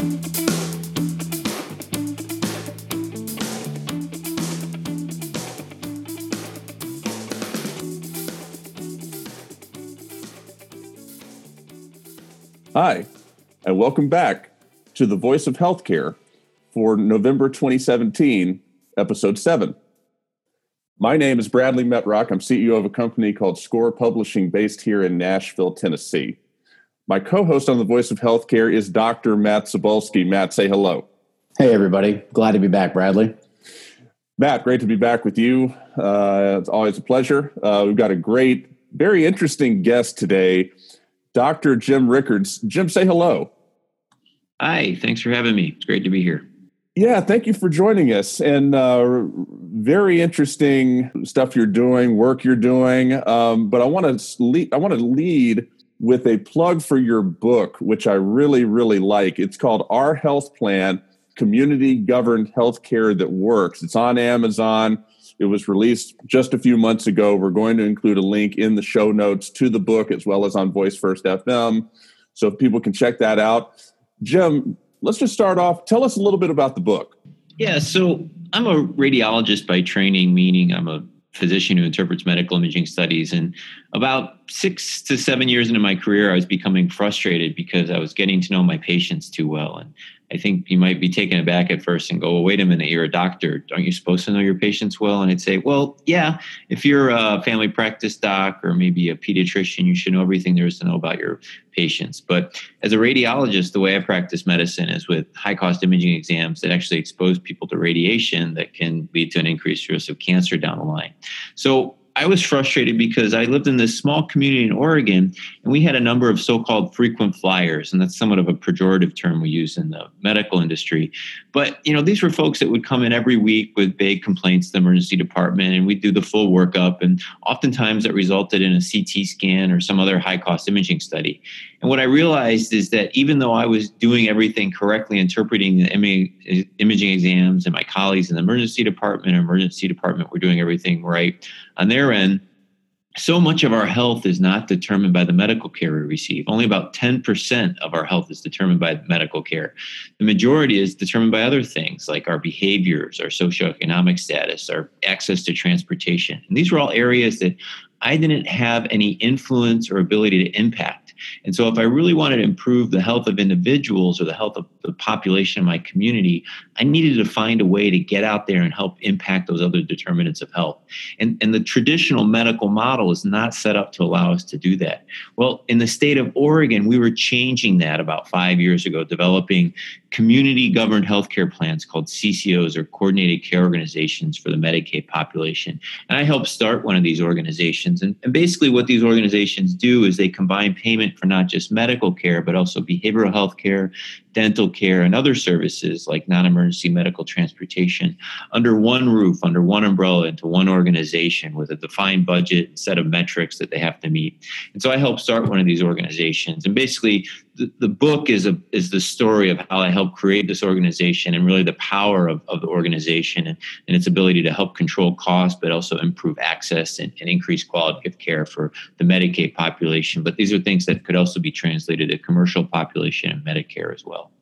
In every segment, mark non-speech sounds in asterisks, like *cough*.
Hi, and welcome back to the Voice of Healthcare for November 2017, episode 7. My name is Bradley Metrock. I'm CEO of a company called Score Publishing based here in Nashville, Tennessee. My co host on the Voice of Healthcare is Dr. Matt Cybulsky. Matt, say hello. Hey, everybody. Glad to be back, Bradley. Matt, great to be back with you. Uh, it's always a pleasure. Uh, we've got a great, very interesting guest today. Dr. Jim Rickards. Jim, say hello. Hi, thanks for having me. It's great to be here. Yeah, thank you for joining us. And uh, very interesting stuff you're doing, work you're doing. Um, but I want to lead, I want to lead with a plug for your book, which I really, really like. It's called Our Health Plan: Community Governed Healthcare That Works. It's on Amazon. It was released just a few months ago. We're going to include a link in the show notes to the book as well as on Voice First FM. So people can check that out. Jim, let's just start off. Tell us a little bit about the book. Yeah, so I'm a radiologist by training, meaning I'm a physician who interprets medical imaging studies. And about six to seven years into my career, I was becoming frustrated because I was getting to know my patients too well. And I think you might be taken aback at first and go, well, wait a minute, you're a doctor. Aren't you supposed to know your patients well? And I'd say, well, yeah, if you're a family practice doc or maybe a pediatrician, you should know everything there is to know about your patients. But as a radiologist, the way I practice medicine is with high cost imaging exams that actually expose people to radiation that can lead to an increased risk of cancer down the line. So I was frustrated because I lived in this small community in Oregon and we had a number of so called frequent flyers. And that's somewhat of a pejorative term we use in the medical industry. But, you know, these were folks that would come in every week with vague complaints to the emergency department and we'd do the full workup. And oftentimes it resulted in a CT scan or some other high cost imaging study. And what I realized is that even though I was doing everything correctly, interpreting the imaging exams, and my colleagues in the emergency department, emergency department were doing everything right on their end, so much of our health is not determined by the medical care we receive. Only about 10% of our health is determined by medical care. The majority is determined by other things like our behaviors, our socioeconomic status, our access to transportation. And these were all areas that I didn't have any influence or ability to impact. And so, if I really wanted to improve the health of individuals or the health of the population in my community, I needed to find a way to get out there and help impact those other determinants of health. And, and the traditional medical model is not set up to allow us to do that. Well, in the state of Oregon, we were changing that about five years ago, developing community governed healthcare plans called CCOs or coordinated care organizations for the Medicaid population. And I helped start one of these organizations. And, and basically, what these organizations do is they combine payment for not just medical care, but also behavioral health care, dental care, and other services like non emergency medical transportation under one roof, under one umbrella, into one organization with a defined budget, and set of metrics that they have to meet. And so I helped start one of these organizations. And basically, the, the book is a is the story of how I helped create this organization and really the power of, of the organization and, and its ability to help control costs, but also improve access and, and increase quality of care for the Medicaid population. But these are things that could also be translated to commercial population and Medicare as well.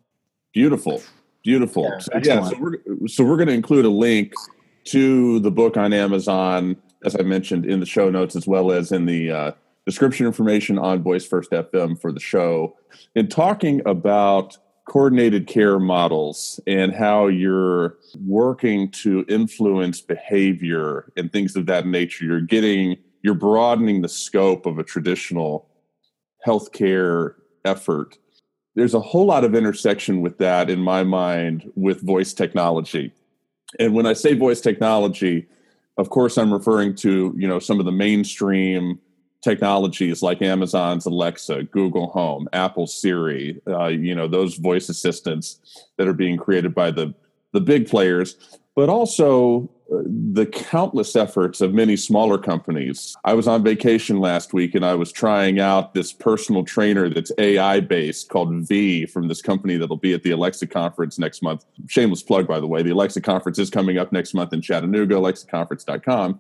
Beautiful, beautiful. Yeah, so, yeah, so we're so we're going to include a link to the book on Amazon, as I mentioned in the show notes, as well as in the uh, description information on Voice First FM for the show. and talking about coordinated care models and how you're working to influence behavior and things of that nature, you're getting you're broadening the scope of a traditional healthcare effort there's a whole lot of intersection with that in my mind with voice technology. And when I say voice technology, of course I'm referring to, you know, some of the mainstream technologies like Amazon's Alexa, Google Home, Apple Siri, uh, you know, those voice assistants that are being created by the the big players, but also the countless efforts of many smaller companies. I was on vacation last week and I was trying out this personal trainer that's AI based called V from this company that'll be at the Alexa conference next month. Shameless plug, by the way. The Alexa conference is coming up next month in Chattanooga, alexaconference.com.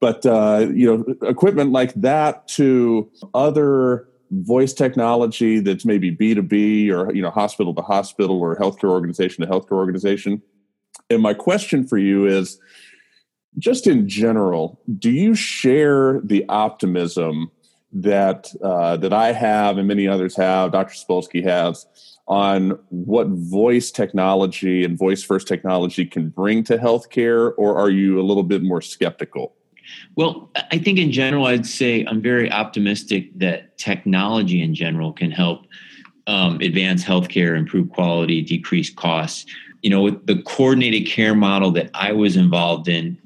But, uh, you know, equipment like that to other voice technology that's maybe B2B or you know hospital to hospital or healthcare organization to healthcare organization. And my question for you is just in general, do you share the optimism that uh, that I have and many others have, Dr. Cybulsky has, on what voice technology and voice first technology can bring to healthcare, or are you a little bit more skeptical? Well, I think in general, I'd say I'm very optimistic that technology in general can help um, advance healthcare, improve quality, decrease costs. You know, with the coordinated care model that I was involved in,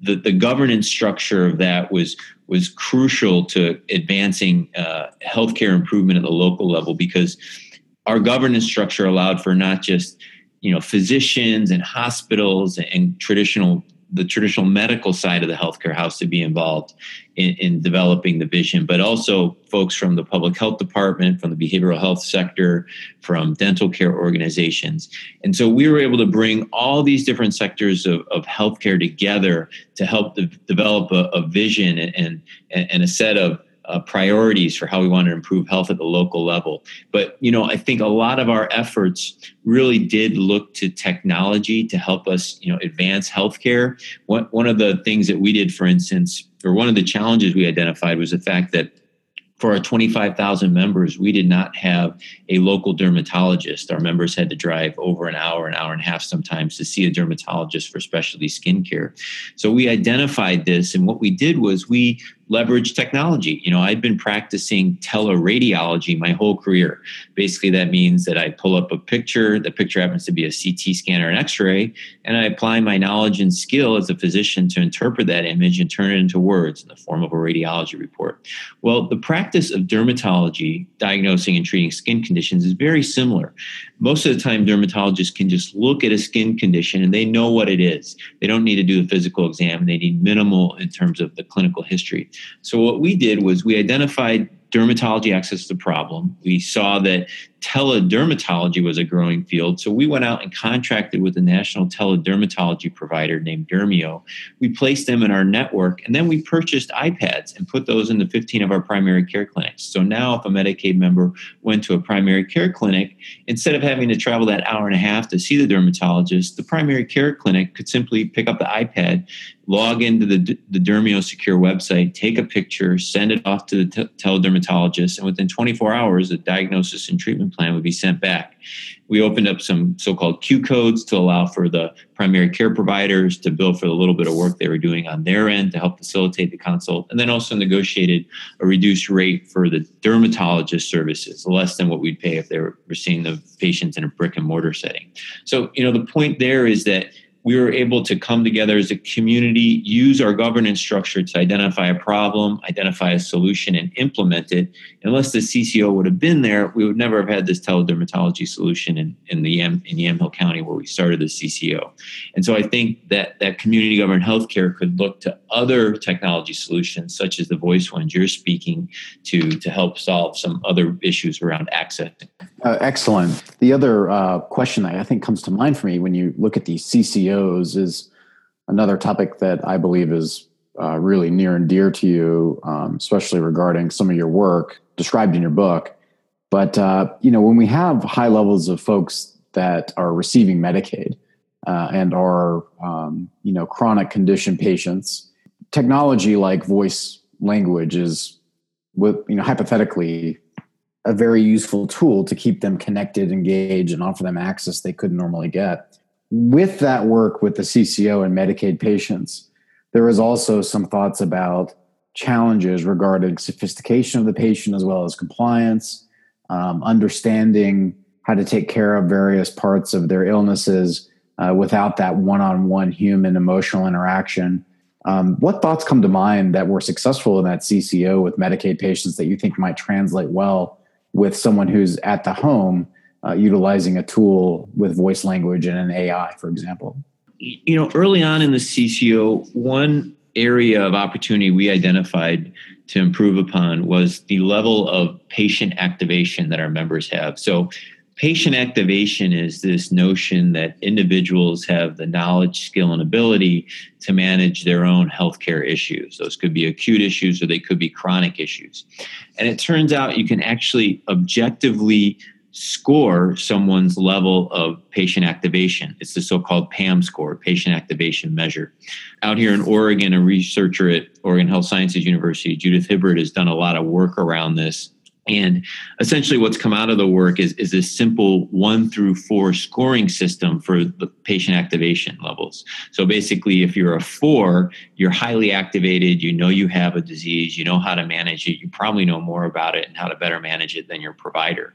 the, the governance structure of that was was crucial to advancing uh, healthcare improvement at the local level because our governance structure allowed for not just you know physicians and hospitals and traditional the traditional medical side of the healthcare house to be involved in, in, developing the vision, but also folks from the public health department, from the behavioral health sector, from dental care organizations. And so we were able to bring all these different sectors of, of healthcare together to help de- develop a, a vision and, and, and a set of uh, priorities for how we want to improve health at the local level. But you know, I think a lot of our efforts really did look to technology to help us, you know, advance healthcare. One one of the things that we did, for instance, or one of the challenges we identified was the fact that for our 25,000 members, we did not have a local dermatologist. Our members had to drive over an hour, an hour and a half sometimes to see a dermatologist for specialty skincare. So we identified this, and what we did was we leverage technology. You know, I've been practicing teleradiology my whole career. Basically, that means that I pull up a picture, the picture happens to be a CT scan or an x ray, and I apply my knowledge and skill as a physician to interpret that image and turn it into words in the form of a radiology report. Well, the practice of dermatology, diagnosing and treating skin conditions, is very similar. Most of the time, dermatologists can just look at a skin condition and they know what it is. They don't need to do a physical exam, they need minimal in terms of the clinical history. So what we did was we identified dermatology access to the problem. We saw that teledermatology was a growing field. So we went out and contracted with a national teledermatology provider named Dermio. We placed them in our network and then we purchased iPads and put those in the 15 of our primary care clinics. So now if a Medicaid member went to a primary care clinic, instead of having to travel that hour and a half to see the dermatologist, the primary care clinic could simply pick up the iPad, log into the, the Dermio secure website, take a picture, send it off to the t- teledermatologist, and within 24 hours, the diagnosis and treatment plan would be sent back. We opened up some so called Q codes to allow for the primary care providers to bill for the little bit of work they were doing on their end to help facilitate the consult, and then also negotiated a reduced rate for the dermatologist services, less than what we'd pay if they were seeing the patients in a brick and mortar setting. So, you know, the point there is that we were able to come together as a community, use our governance structure to identify a problem, identify a solution, and implement it. Unless the CCO would have been there, we would never have had this teledermatology solution in, in the in Yamhill County where we started the CCO. And so I think that that community governed healthcare could look to other technology solutions, such as the voice ones you're speaking to, to help solve some other issues around access. Uh, excellent. The other uh, question that I think comes to mind for me when you look at the CCO is another topic that I believe is uh, really near and dear to you, um, especially regarding some of your work described in your book. But uh, you know, when we have high levels of folks that are receiving Medicaid uh, and are um, you know chronic condition patients, technology like voice language is, with you know, hypothetically a very useful tool to keep them connected, engaged, and offer them access they couldn't normally get with that work with the CCO and Medicaid patients, there was also some thoughts about challenges regarding sophistication of the patient as well as compliance, um, understanding how to take care of various parts of their illnesses uh, without that one on one human emotional interaction. Um, what thoughts come to mind that were successful in that CCO with Medicaid patients that you think might translate well with someone who's at the home uh, utilizing a tool with voice language and an AI, for example? You know, early on in the CCO, one area of opportunity we identified to improve upon was the level of patient activation that our members have. So, patient activation is this notion that individuals have the knowledge, skill, and ability to manage their own healthcare issues. Those could be acute issues or they could be chronic issues. And it turns out you can actually objectively score someone's level of patient activation. It's the so called PAM score, patient activation measure. Out here in Oregon, a researcher at Oregon Health Sciences University, Judith Hibbard, has done a lot of work around this and essentially, what's come out of the work is, is this simple one through four scoring system for the patient activation levels. So basically, if you're a four, you're highly activated, you know you have a disease, you know how to manage it, you probably know more about it and how to better manage it than your provider.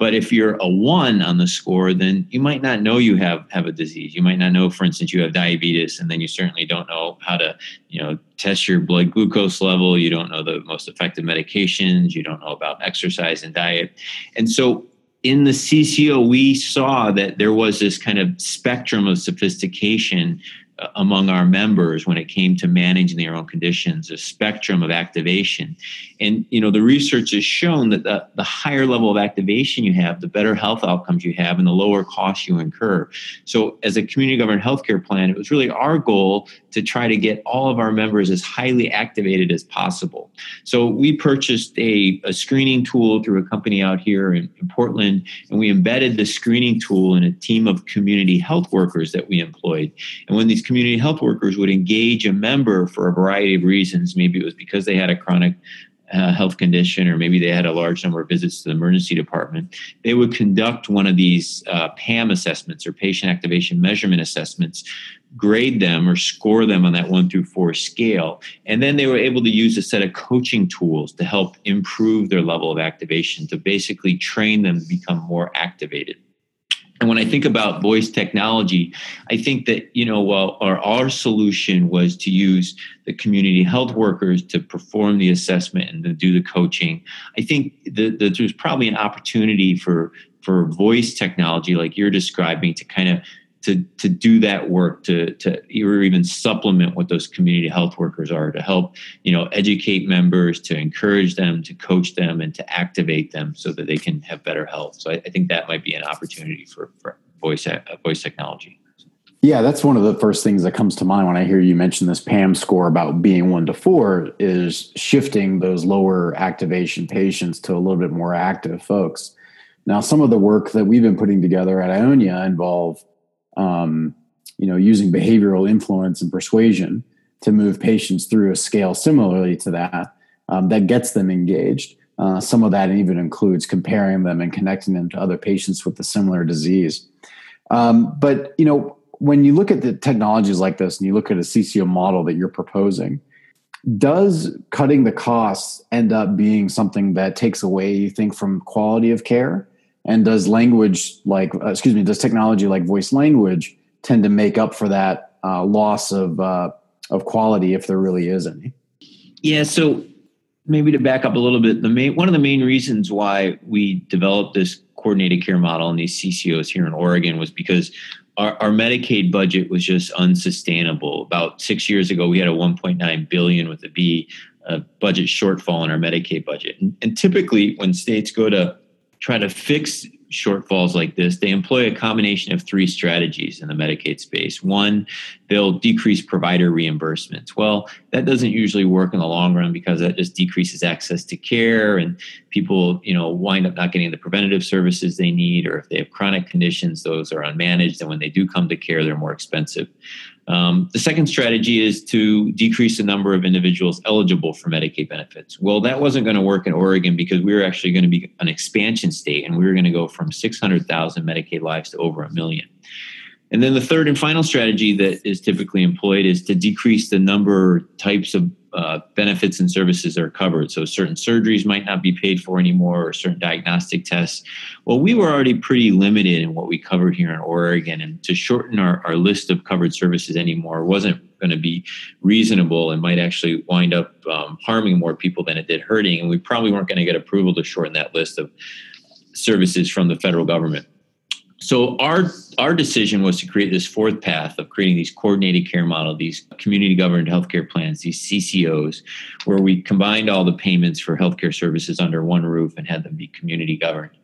But if you're a one on the score, then you might not know you have have a disease. You might not know, for instance, you have diabetes, and then you certainly don't know how to, you know, test your blood glucose level. You don't know the most effective medications. You don't know about exercise and diet. And so in the CCO, we saw that there was this kind of spectrum of sophistication among our members when it came to managing their own conditions, a spectrum of activation. And you know, the research has shown that the, the higher level of activation you have, the better health outcomes you have, and the lower costs you incur. So, as a community government healthcare plan, it was really our goal to try to get all of our members as highly activated as possible. So, we purchased a, a screening tool through a company out here in, in Portland, and we embedded the screening tool in a team of community health workers that we employed. And when these community health workers would engage a member for a variety of reasons. Maybe it was because they had a chronic uh, health condition, or maybe they had a large number of visits to the emergency department. They would conduct one of these uh, PAM assessments or patient activation measurement assessments, grade them or score them on that one through four scale. And then they were able to use a set of coaching tools to help improve their level of activation, to basically train them to become more activated. And when I think about voice technology, I think that, you know, while our, our solution was to use the community health workers to perform the assessment and to do the coaching, I think that, that there's probably an opportunity for for voice technology like you're describing to kind of to to do that work to to even supplement what those community health workers are to help you know educate members to encourage them to coach them and to activate them so that they can have better health. So i, I think that might be an opportunity for, for voice uh, voice technology. Yeah that's one of the first things that comes to mind when i hear you mention this pam score about being one to four is shifting those lower activation patients to a little bit more active folks. Now some of the work that we've been putting together at ionia involve um, you know, using behavioral influence and persuasion to move patients through a scale similarly to that um, that gets them engaged. Uh, some of that even includes comparing them and connecting them to other patients with a similar disease. Um, but you know, when you look at the technologies like this and you look at a CCO model that you're proposing, does cutting the costs end up being something that takes away, you think, from quality of care? And does language like uh, excuse me does technology like voice language tend to make up for that uh, loss of uh, of quality if there really is any? Yeah so maybe to back up a little bit the main one of the main reasons why we developed this coordinated care model and these ccos here in oregon was because our, our medicaid budget was just unsustainable. About six years ago we had a 1.9 billion with a b budget shortfall in our medicaid budget. And, and typically when states go to try to fix shortfalls like this, they employ a combination of three strategies in the Medicaid space. One, they'll decrease provider reimbursements. Well, that doesn't usually work in the long run because that just decreases access to care and people, you know, wind up not getting the preventative services they need or if they have chronic conditions, those are unmanaged and when they do come to care, they're more expensive. Um, the second strategy is to decrease the number of individuals eligible for Medicaid benefits. Well, that wasn't going to work in Oregon because we were actually going to be an expansion state and we were going to go from 600,000 Medicaid lives to over a million. And then the third and final strategy that is typically employed is to decrease the number types of uh, benefits and services are covered. So certain surgeries might not be paid for anymore, or certain diagnostic tests. Well, we were already pretty limited in what we covered here in Oregon, and to shorten our, our list of covered services anymore wasn't going to be reasonable and might actually wind up um, harming more people than it did hurting. And we probably weren't going to get approval to shorten that list of services from the federal government so our our decision was to create this fourth path of creating these coordinated care model, these community governed healthcare plans, these CCOs, where we combined all the payments for healthcare services under one roof and had them be community governed.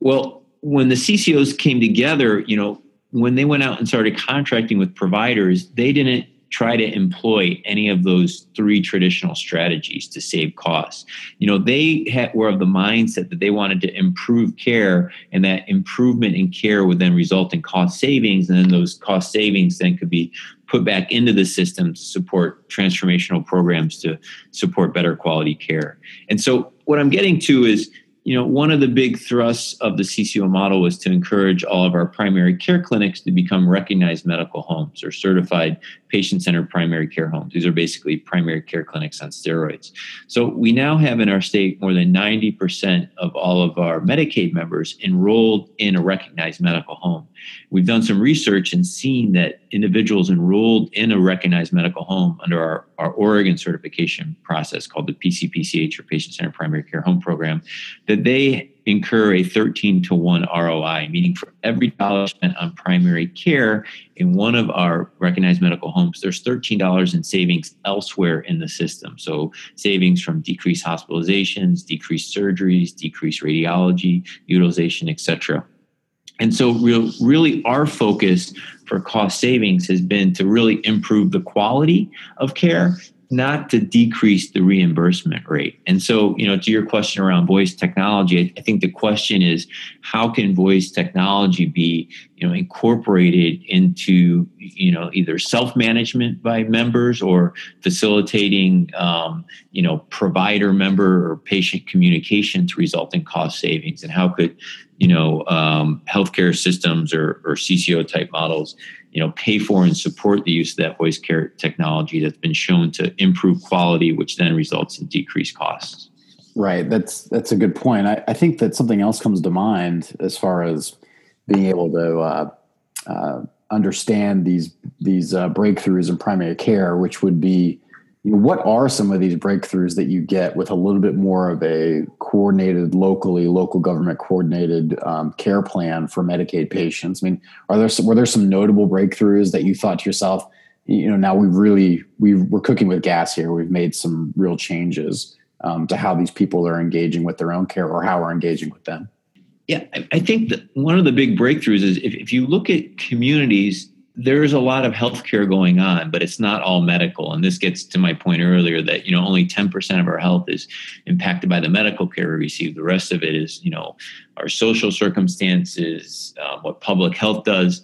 Well, when the CCOs came together, you know, when they went out and started contracting with providers, they didn't try to employ any of those three traditional strategies to save costs. You know, they had, were of the mindset that they wanted to improve care, and that improvement in care would then result in cost savings, and then those cost savings then could be put back into the system to support transformational programs to support better quality care. And so, what I'm getting to is you know, one of the big thrusts of the CCO model was to encourage all of our primary care clinics to become recognized medical homes or certified patient centered primary care homes. These are basically primary care clinics on steroids. So we now have in our state more than 90% of all of our Medicaid members enrolled in a recognized medical home. We've done some research and seen that individuals enrolled in a recognized medical home under our, our Oregon certification process called the PCPCH or Patient Centered Primary Care Home Program, that they incur a 13 to 1 ROI, meaning for every dollar spent on primary care in one of our recognized medical homes, there's $13 in savings elsewhere in the system. So, savings from decreased hospitalizations, decreased surgeries, decreased radiology utilization, etc. And so, real, really, our focus for cost savings has been to really improve the quality of care, not to decrease the reimbursement rate. And so, you know, to your question around voice technology, I think the question is how can voice technology be, you know, incorporated into, you know, either self-management by members or facilitating, um, you know, provider member or patient communication to result in cost savings, and how could you know um, healthcare systems or, or CCO type models you know pay for and support the use of that voice care technology that's been shown to improve quality which then results in decreased costs. Right. That's that's a good point. I, I think that something else comes to mind as far as being able to uh, uh, understand these these uh, breakthroughs in primary care which would be what are some of these breakthroughs that you get with a little bit more of a coordinated locally local government coordinated um, care plan for medicaid patients? I mean are there some, were there some notable breakthroughs that you thought to yourself you know now we really we we're cooking with gas here. We've made some real changes um, to how these people are engaging with their own care or how we're engaging with them? Yeah i think that one of the big breakthroughs is if, if you look at communities there's a lot of healthcare going on, but it's not all medical. And this gets to my point earlier that, you know, only 10% of our health is impacted by the medical care we receive. The rest of it is, you know, our social circumstances, um, what public health does.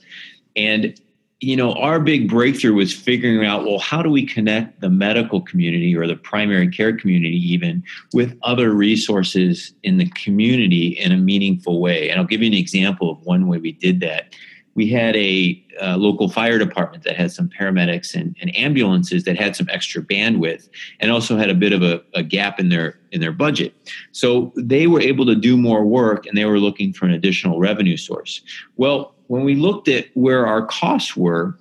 And, you know, our big breakthrough was figuring out, well, how do we connect the medical community or the primary care community even with other resources in the community in a meaningful way? And I'll give you an example of one way we did that we had a, a, local fire department that had some paramedics and, and, ambulances that had some extra bandwidth and also had a bit of a, a, gap in their in their budget. So they were able to do more work and they were looking for an additional revenue source. Well when we looked at where our costs were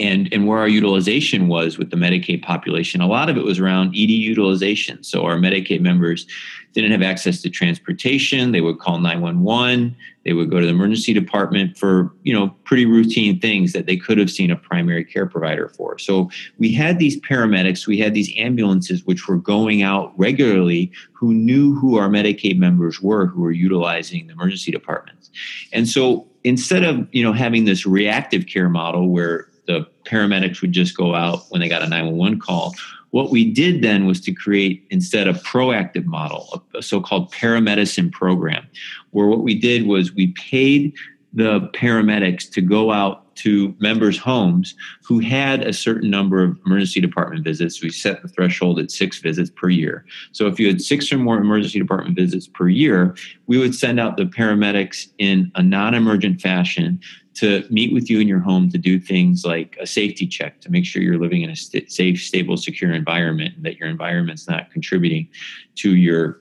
and and where our utilization was with the Medicaid population. A lot of it was around ED utilization. So our Medicaid members didn't have access to transportation. They would call 911. They would go to the emergency department for, you know, pretty routine things that they could have seen a primary care provider for. So we had these paramedics, we had these ambulances which were going out regularly who knew who our Medicaid members were who were utilizing the emergency departments. And so instead of, you know, having this reactive care model where the paramedics would just go out when they got a 911 call. What we did then was to create instead a proactive model, a, so-called paramedicine program, where what we did was we paid the paramedics to go out to members' homes who had a certain number of emergency department visits. We set the threshold at six visits per year. So if you had six or more emergency department visits per year, we would send out the paramedics in a non emergent fashion to meet with you in your home to do things like a safety check to make sure you're living in a st- safe, stable, secure environment and that your environment's not contributing to your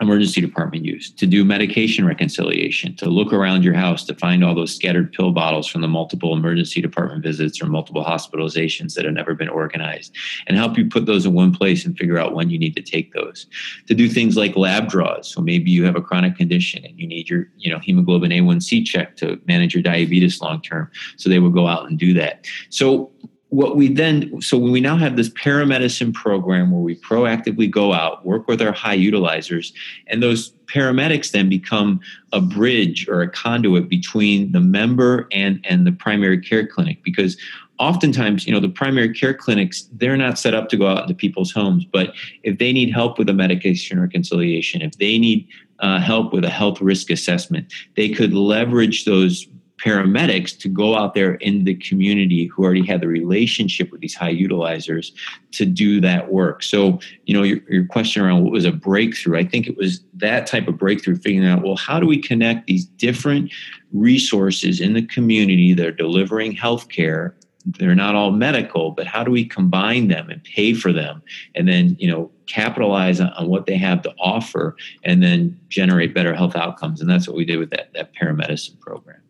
emergency department use, to do medication reconciliation, to look around your house to find all those scattered pill bottles from the multiple emergency department visits or multiple hospitalizations that have never been organized, and help you put those in one place and figure out when you need to take those. To do things like lab draws. So maybe you have a chronic condition and you need your, you know, hemoglobin A1C check to manage your diabetes long term. So they will go out and do that. So what we then so we now have this paramedicine program where we proactively go out work with our high utilizers and those paramedics then become a bridge or a conduit between the member and and the primary care clinic. Because oftentimes you know the primary care clinics they're not set up to go out into people's homes but if they need help with a medication reconciliation if they need uh, help with a health risk assessment they could leverage those paramedics to go out there in the community who already had the relationship with these high utilizers to do that work. So, you know, your, your question around what was a breakthrough, I think it was that type of breakthrough, figuring out, well, how do we connect these different resources in the community that are delivering healthcare? They're not all medical but how do we combine them and pay for them? And then you know capitalize on, what they have to offer and then generate better health outcomes. And that's what we did with that that paramedicine program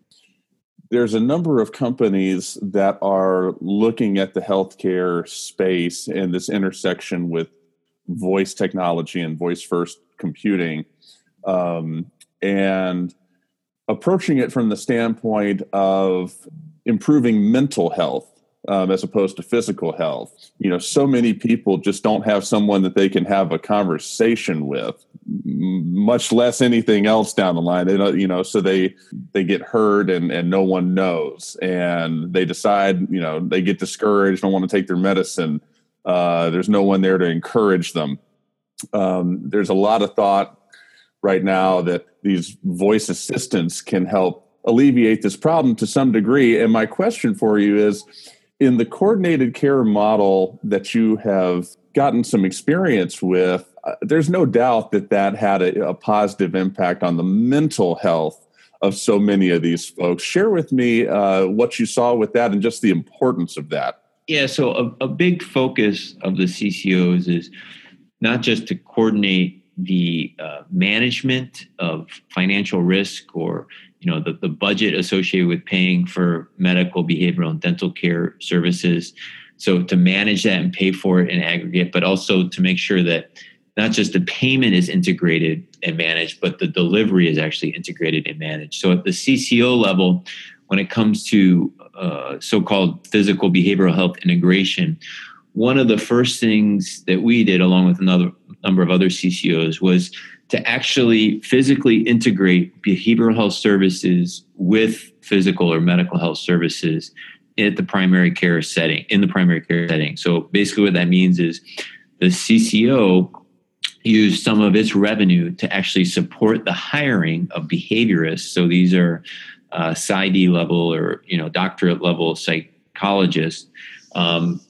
there's a number of companies that are looking at the healthcare space and this intersection with voice technology and voice first computing um, and approaching it from the standpoint of improving mental health um, as opposed to physical health. You know, so many people just don't have someone that they can have a conversation with, much less anything else down the line. They don't, you know, so they they get hurt and and no one knows, and they decide, you know, they get discouraged, don't want to take their medicine. Uh, there's no one there to encourage them. Um, there's a lot of thought right now that these voice assistants can help alleviate this problem to some degree. And my question for you is in the coordinated care model that you have gotten some experience with, uh, there's no doubt that that had a, a, positive impact on the mental health of so many of these folks. Share with me uh, what you saw with that and just the importance of that. Yeah, so a, a big focus of the CCOs is not just to coordinate the uh, management of financial risk or you know the, the budget associated with paying for medical behavioral and dental care services. So to manage that and pay for it in aggregate but also to make sure that not just the payment is integrated and managed but the delivery is actually integrated and managed. So at the cco level when it comes to uh, so-called physical behavioral health integration one of the first things that we did along with another number of other ccos was to actually physically integrate behavioral health services with physical or medical health services at the primary care setting in the primary care setting. So basically what that means is the cco used some of its revenue to actually support the hiring of behaviorists. So these are uh, PsyD level or you know doctorate level psychologists um,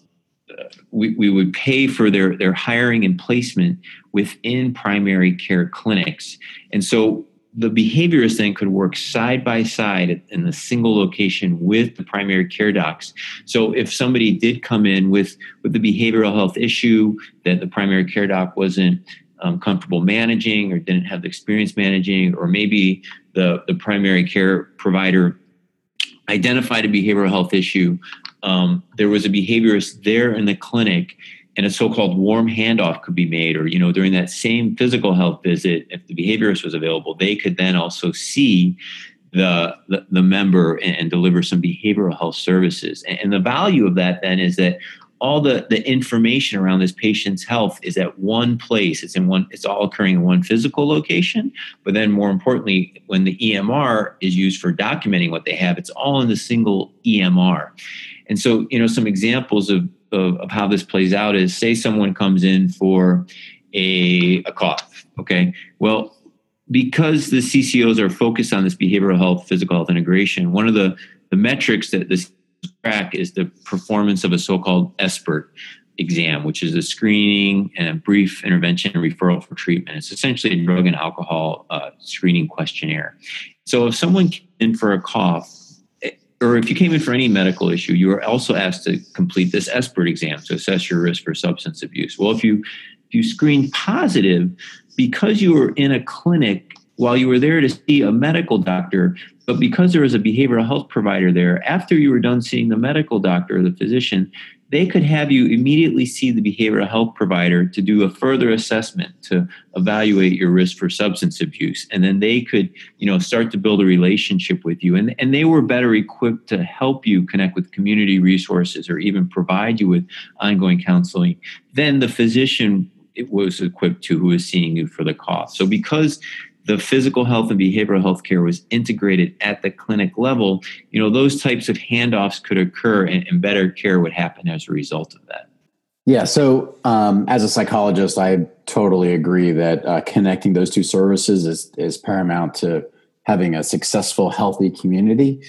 we, we would pay for their, their hiring and placement within primary care clinics. And so the behaviorists then could work side by side in a single location with the primary care docs. So if somebody did come in with, with the behavioral health issue that the primary care doc wasn't um, comfortable managing or didn't have the experience managing, or maybe the, the primary care provider identified a behavioral health issue um, there was a behaviorist there in the clinic and a so-called warm handoff could be made or you know during that same physical health visit if the behaviorist was available they could then also see the the, the member and, and, deliver some behavioral health services. And, and the value of that then is that all the, the information around this patient's health is at one place. It's in one it's all occurring in one physical location but then more importantly when the emr is used for documenting what they have it's all in the single emr and so, you know, some examples of, of, of how this plays out is say someone comes in for a, a cough. Okay. Well, because the CCOs are focused on this behavioral health, physical health integration, one of the, the metrics that this track is the performance of a so-called SBIRT exam, which is a screening and a brief intervention and referral for treatment. It's essentially a drug and alcohol uh, screening questionnaire. So if someone came in for a cough, or if you came in for any medical issue, you were also asked to complete this SBIRT exam to assess your risk for substance abuse. Well, if you if you screen positive because you were in a clinic while you were there to see a medical doctor, but because there was a behavioral health provider there, after you were done seeing the medical doctor or the physician, they could have you immediately see the behavioral health provider to do a further assessment to evaluate your risk for substance abuse. And then they could you know start to build a relationship with you. And, and they were better equipped to help you connect with community resources or even provide you with ongoing counseling than the physician it was equipped to who was seeing you for the cost so because the physical health and behavioral health care was integrated at the clinic level, you know, those types of handoffs could occur and, and better care would happen as a result of that. Yeah. So, um, as a psychologist, I totally agree that uh, connecting those two services is, is paramount to having a successful, healthy community.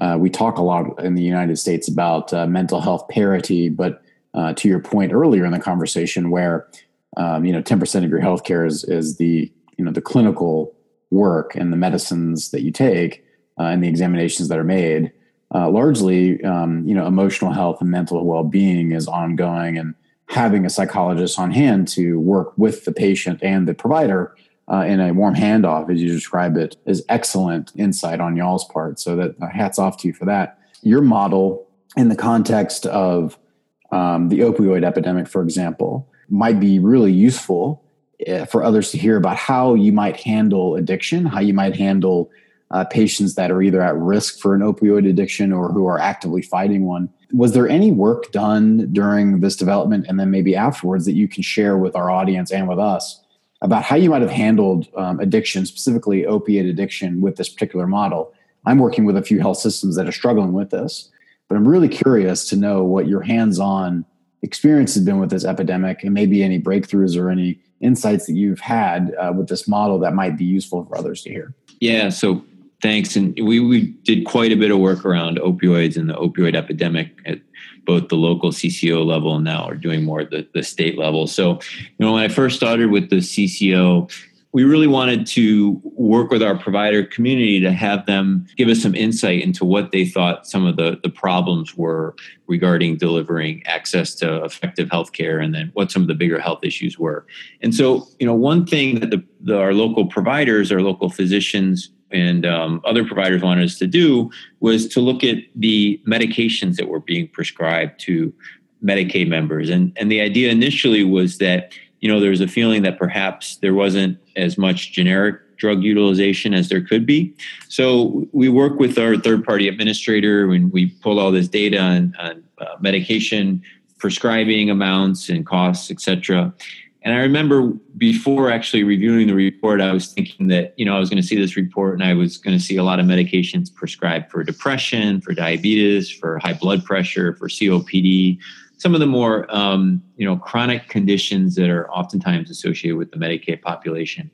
Uh, we talk a lot in the United States about uh, mental health parity, but uh, to your point earlier in the conversation, where um, you know, 10% of your healthcare is, is the, you know, the clinical work and the medicines that you take uh, and the examinations that are made. Uh, largely, um, you know, emotional health and mental well-being is ongoing and having a psychologist on hand to work with the patient and the provider uh, in a warm handoff, as you describe it, is excellent insight on y'all's part. So that uh, hats off to you for that. Your model in the context of um, the opioid epidemic, for example, might be really useful for others to hear about how you might handle addiction, how you might handle uh, patients that are either at risk for an opioid addiction or who are actively fighting one. Was there any work done during this development and then maybe afterwards that you can share with our audience and with us about how you might have handled um, addiction, specifically opiate addiction, with this particular model? I'm working with a few health systems that are struggling with this, but I'm really curious to know what your hands on experience has been with this epidemic and maybe any breakthroughs or any insights that you've had uh, with this model that might be useful for others to hear. Yeah, so thanks. And we, we did quite a bit of work around opioids and the opioid epidemic at both the local CCO level and now are doing more at the, the state level. So, you know, when I first started with the CCO, we really wanted to work with our provider community to have them give us some insight into what they thought some of the, the problems were regarding delivering access to effective healthcare and then what some of the bigger health issues were. And so, you know, one thing that the, the our local providers, our local physicians, and um, other providers wanted us to do was to look at the medications that were being prescribed to Medicaid members. And, and the idea initially was that you know, there was a feeling that perhaps there wasn't as much generic drug utilization as there could be. So we work with our third party administrator and we pull all this data on, on uh, medication prescribing amounts and costs, et cetera. And I remember before actually reviewing the report, I was thinking that, you know, I was going to see this report and I was going to see a lot of medications prescribed for depression, for diabetes, for high blood pressure, for COPD, some of the more um, you know chronic conditions that are oftentimes associated with the Medicaid population.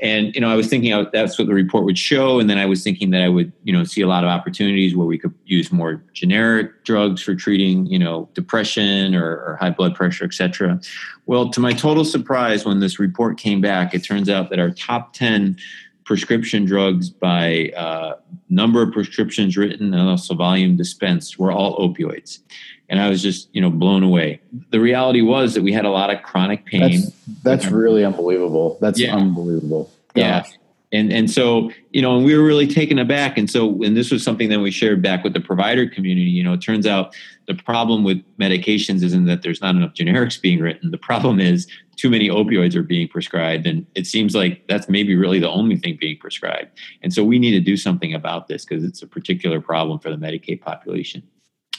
And you know, I was thinking that's what the report would show, and then I was thinking that I would you know see a lot of opportunities where we could use more generic drugs for treating you know depression or, or high blood pressure, et cetera. Well, to my total surprise, when this report came back, it turns out that our top ten prescription drugs by uh, number of prescriptions written and also volume dispensed were all opioids and I was just you know blown away. The reality was that we had a lot of chronic pain. That's, that's um, really unbelievable. That's yeah. unbelievable. Gosh. Yeah. And and so you know, and we were really taken aback. And so, and this was something that we shared back with the provider community. You know, it turns out the problem with medications isn't that there's not enough generics being written. The problem is too many opioids are being prescribed, and it seems like that's maybe really the only thing being prescribed. And so, we need to do something about this because it's a particular problem for the Medicaid population.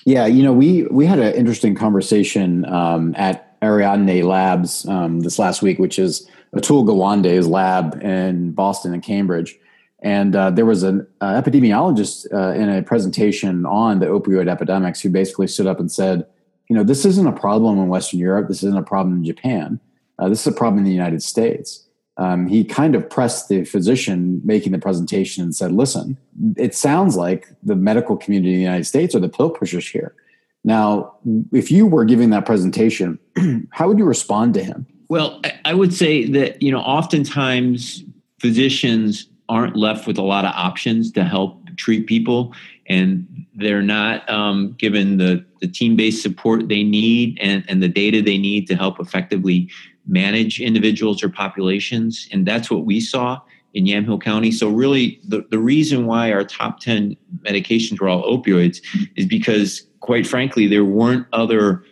Yeah, you know, we we had an interesting conversation um, at Ariadne Labs um, this last week, which is Atul Gawande's lab in Boston and Cambridge. And uh, there was an uh, epidemiologist uh, in a presentation on the opioid epidemics who basically stood up and said, you know, this isn't a problem in Western Europe. This isn't a problem in Japan. Uh, this is a problem in the United States um, he kind of pressed the physician making the presentation and said, listen, it sounds like the medical community in the United States are the pill pushers here. Now, if you were giving that presentation, *clears throat* how would you respond to him? Well, I would say that, you know, oftentimes physicians aren't left with a lot of options to help treat people and they're not um, given the, the team-based support they need and, and the data they need to help effectively manage individuals or populations. And that's what we saw in Yamhill County. So, really, the, the reason why our top 10 medications were all opioids is because, quite frankly, there weren't other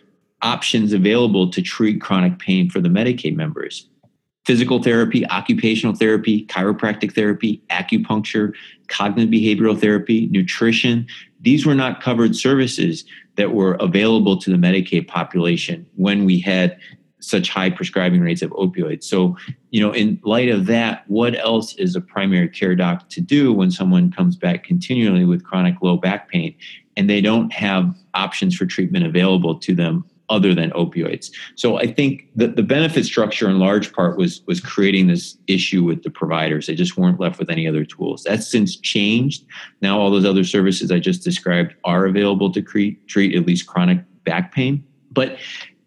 options available to treat chronic pain for the Medicaid members. Physical therapy, occupational therapy, chiropractic therapy, acupuncture, cognitive behavioral therapy, nutrition, these were not covered services that were available to the Medicaid population when we had such high prescribing rates of opioids. So, you know, in light of that, what else is a primary care doc to do when someone comes back continually with chronic low back pain and they don't have options for treatment available to them other than opioids. So I think that the benefit structure in large part was was creating this issue with the providers. They just weren't left with any other tools. That's since changed. Now all those other services I just described are available to treat, treat at least chronic back pain. But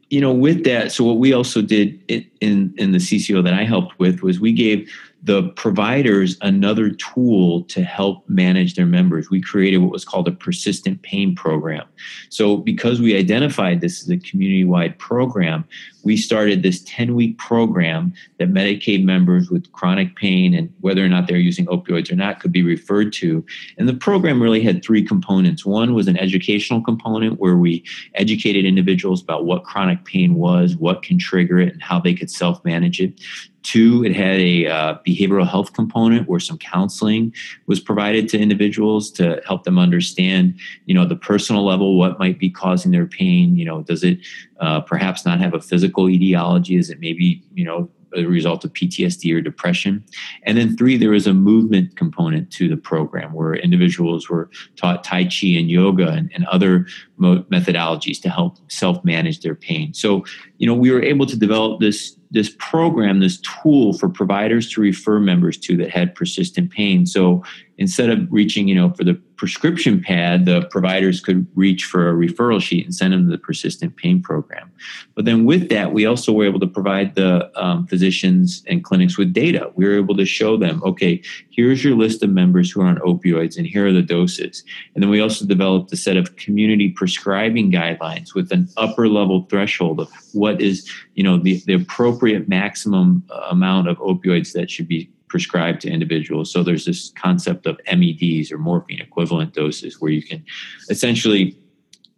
you know, with that, so what we also did in in the CCO that I helped with was we gave the providers another tool to help manage their members. We created what was called a persistent pain program. So, because we identified this as a community wide program, we started this 10 week program that Medicaid members with chronic pain and whether or not they're using opioids or not could be referred to. And the program really had three components. One was an educational component where we educated individuals about what chronic pain was, what can trigger it, and how they could self manage it. Two, it had a uh, behavioral health component where some counseling was provided to individuals to help them understand, you know, the personal level, what might be causing their pain. You know, does it uh, perhaps not have a physical etiology? Is it maybe, you know, a result of PTSD or depression. And then three, there was a movement component to the program where individuals were taught Tai Chi and yoga and, and other mo- methodologies to help self manage their pain. So, you know, we were able to develop this this program, this tool for providers to refer members to that had persistent pain. So instead of reaching, you know, for the prescription pad, the providers could reach for a referral sheet and send them to the persistent pain program. But then with that, we also were able to provide the um, physicians and clinics with data. We were able to show them, okay, here's your list of members who are on opioids and here are the doses. And then we also developed a set of community prescribing guidelines with an upper level threshold of what is, you know, the, the appropriate maximum uh, amount of opioids that should be prescribed to individuals. So there's this concept of MEDs or morphine equivalent doses where you can essentially,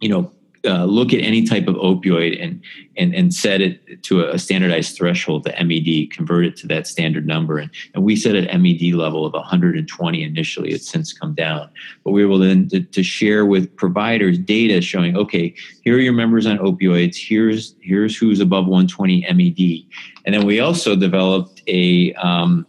you know, uh, look at any type of opioid and and and set it to a standardized threshold, the MED, convert it to that standard number, and, and we set an MED level of 120 initially. It's since come down, but we were able then to, to share with providers data showing, okay, here are your members on opioids. Here's here's who's above 120 MED, and then we also developed a um,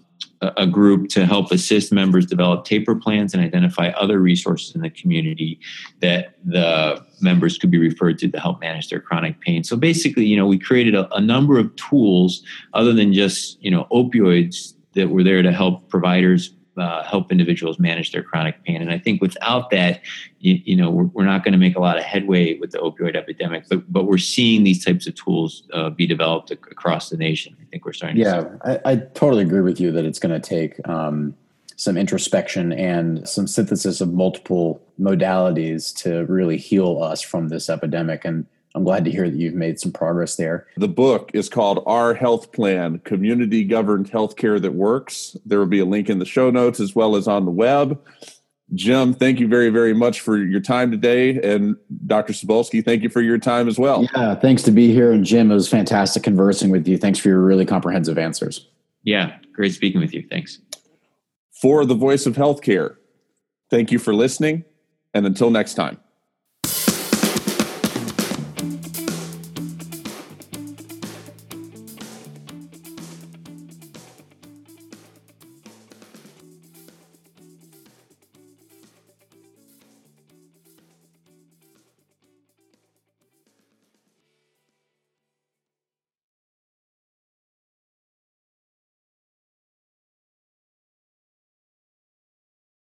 a group to help assist members develop taper plans and identify other resources in the community that the members could be referred to to help manage their chronic pain. So basically, you know, we created a, a number of tools other than just, you know, opioids that were there to help providers uh, help individuals manage their chronic pain. And I think without that, you, you know, we're, we're not going to make a lot of headway with the opioid epidemic. But but we're seeing these types of tools uh, be developed across the nation. I think we're starting. Yeah, I, I, totally agree with you that it's going to take. Um, some introspection and some synthesis of multiple modalities to really heal us from this epidemic. And I'm glad to hear that you've made some progress there. The book is called Our Health Plan Community Governed Healthcare That Works. There will be a link in the show notes as well as on the web. Jim, thank you very, very much for your time today. And Dr. Cybulsky, thank you for your time as well. Yeah, thanks to be here. And Jim, it was fantastic conversing with you. Thanks for your really comprehensive answers. Yeah, great speaking with you. Thanks. For the voice of healthcare, thank you for listening. And until next time.